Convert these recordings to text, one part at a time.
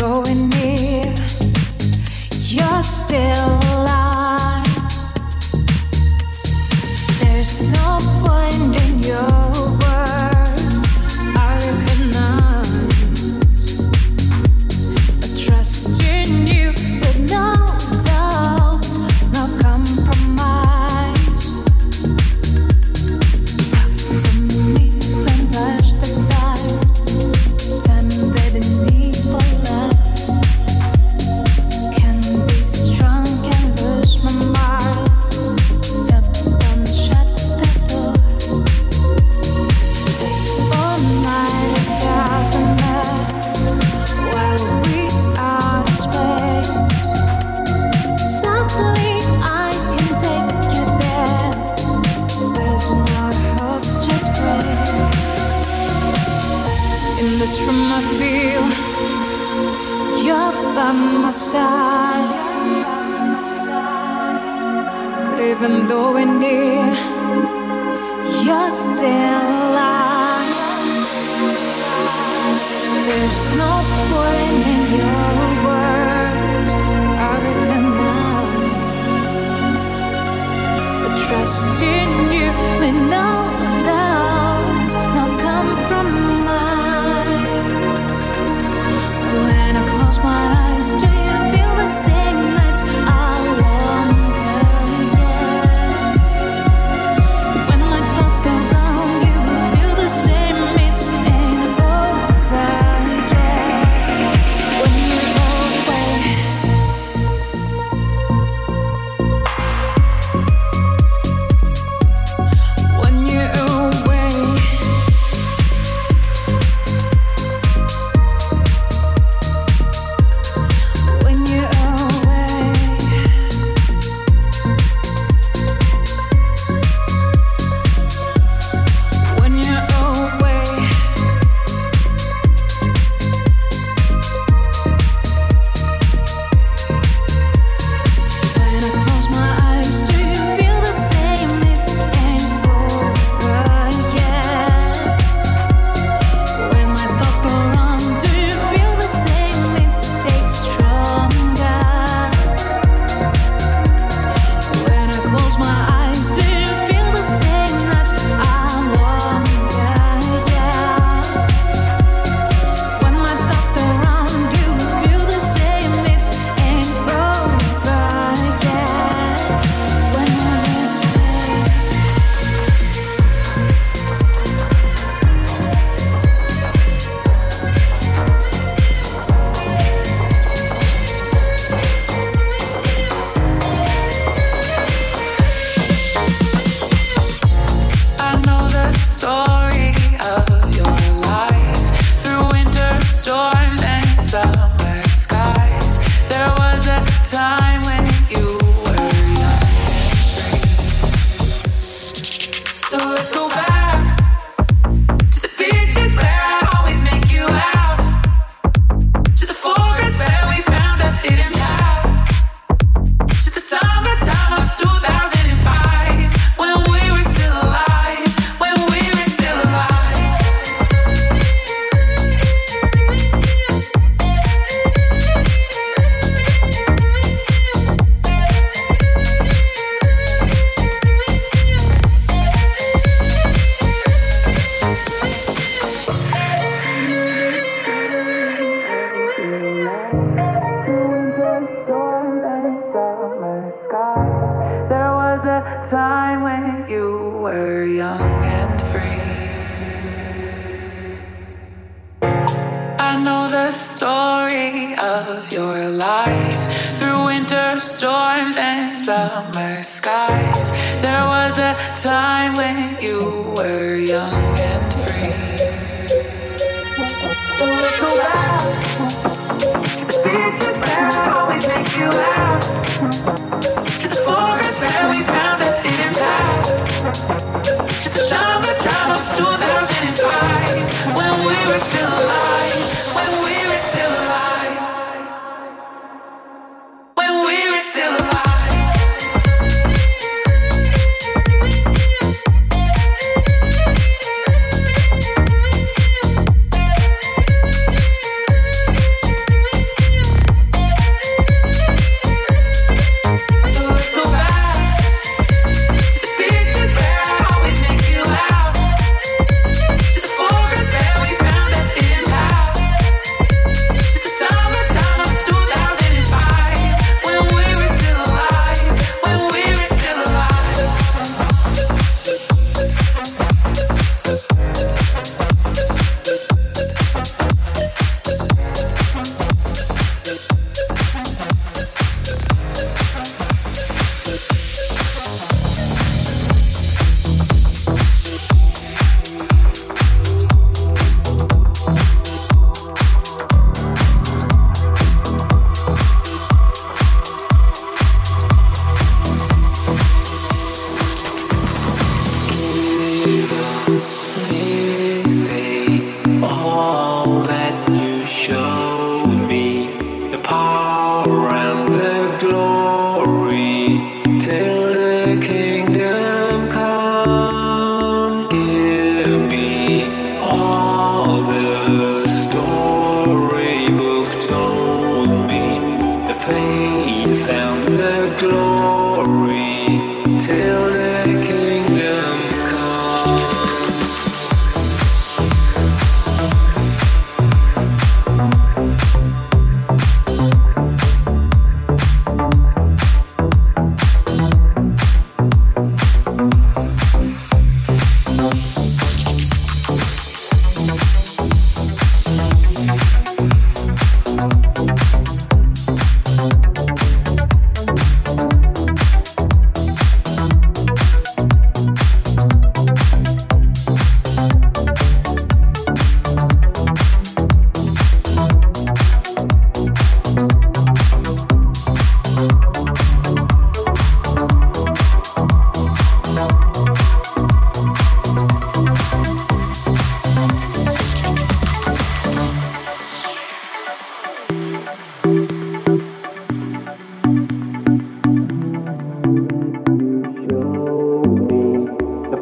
Going.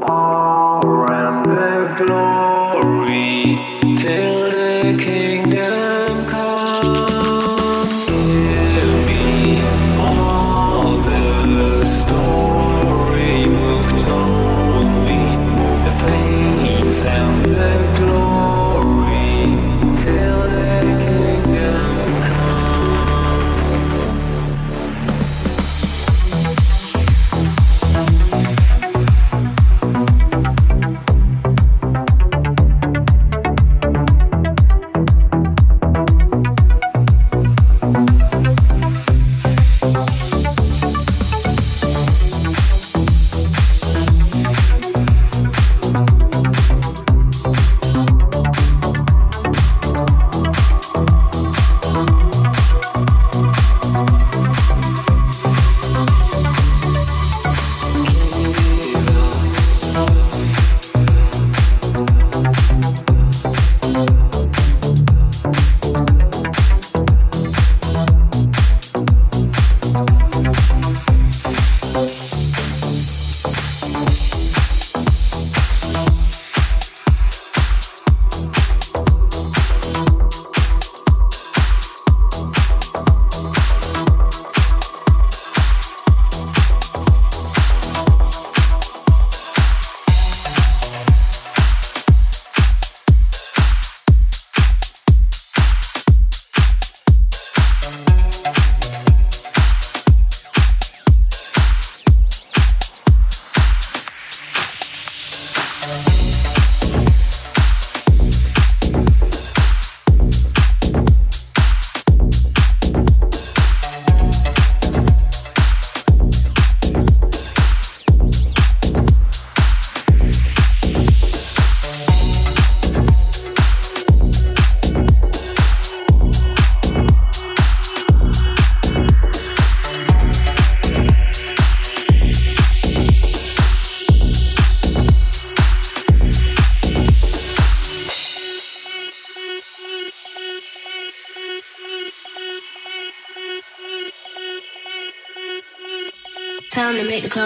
all around the globe.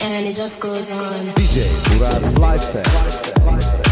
and it just goes on. DJ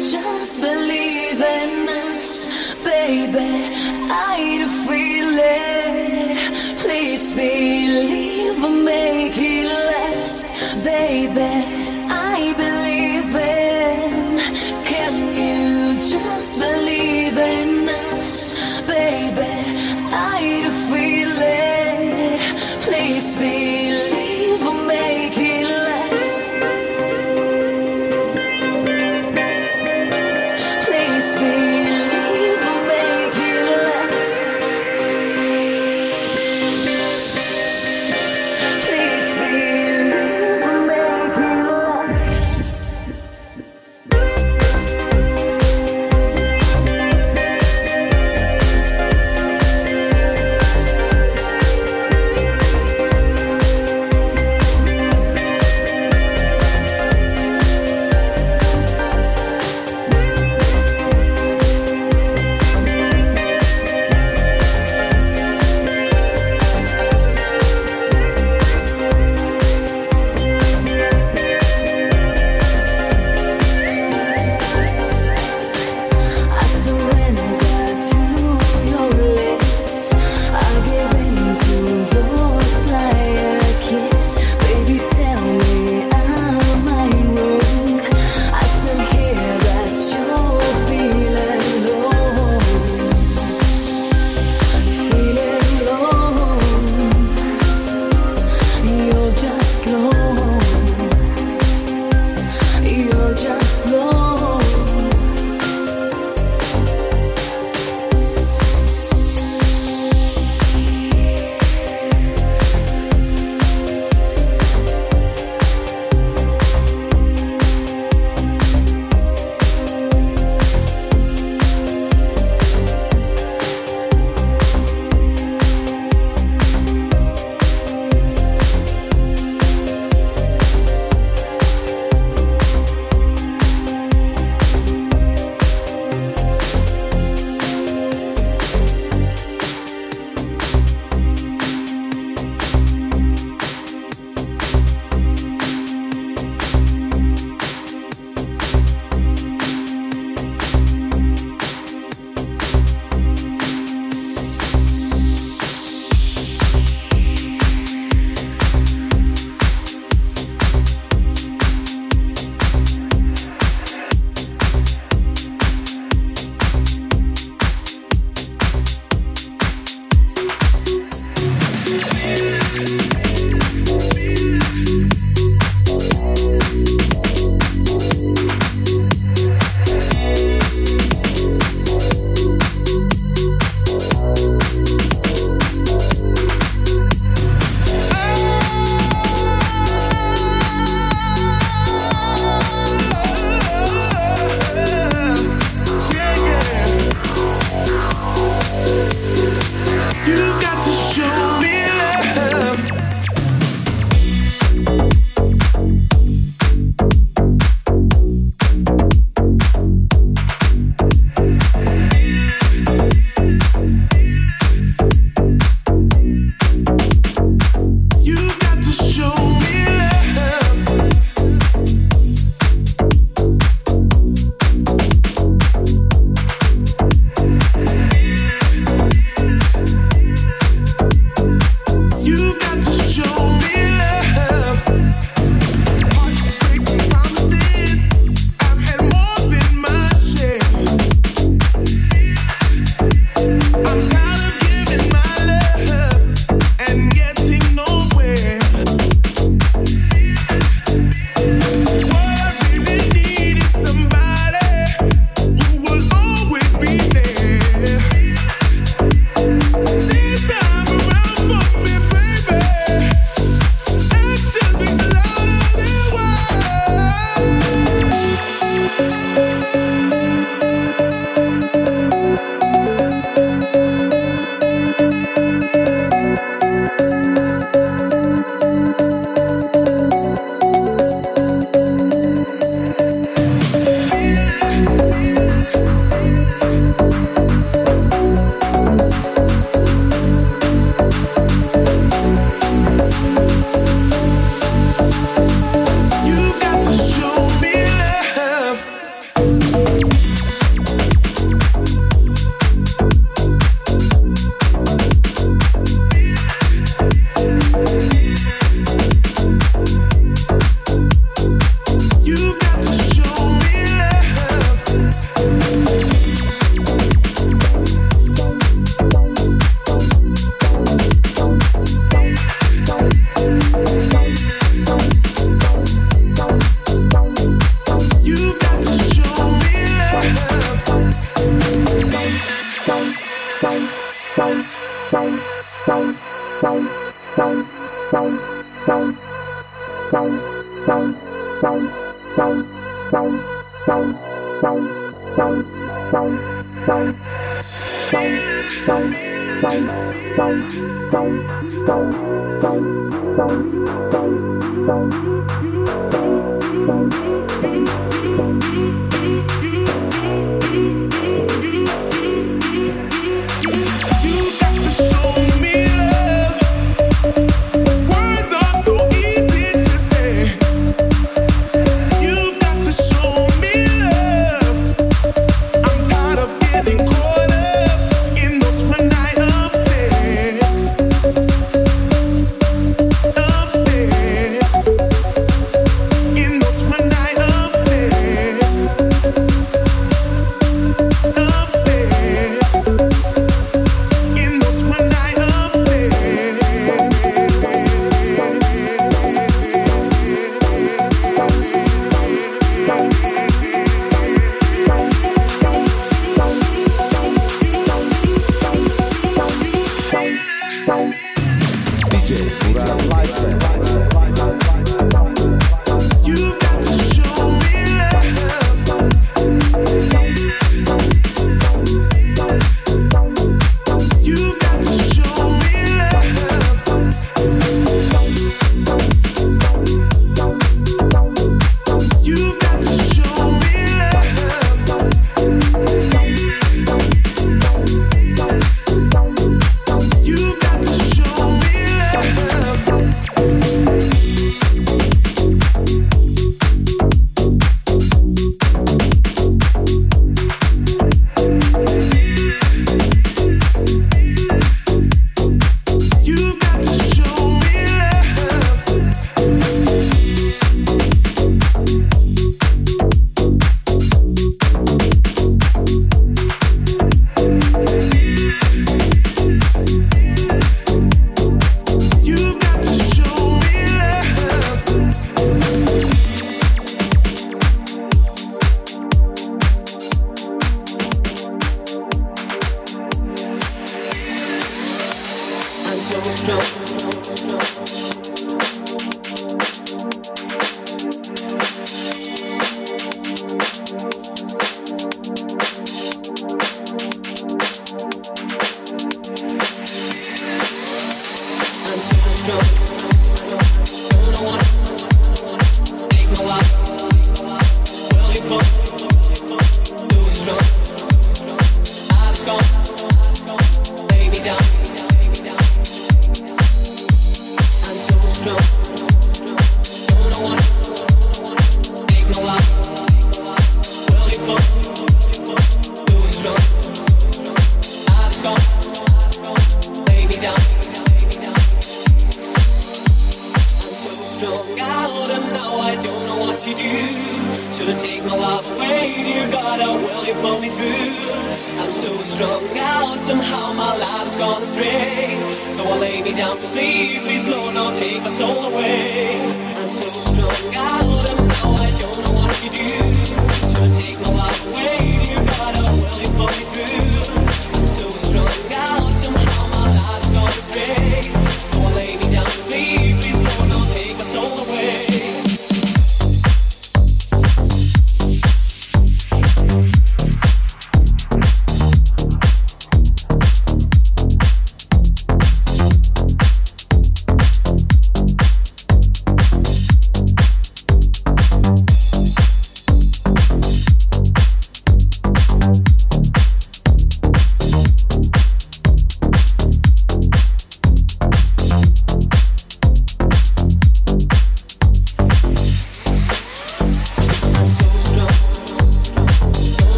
just believe in us, baby.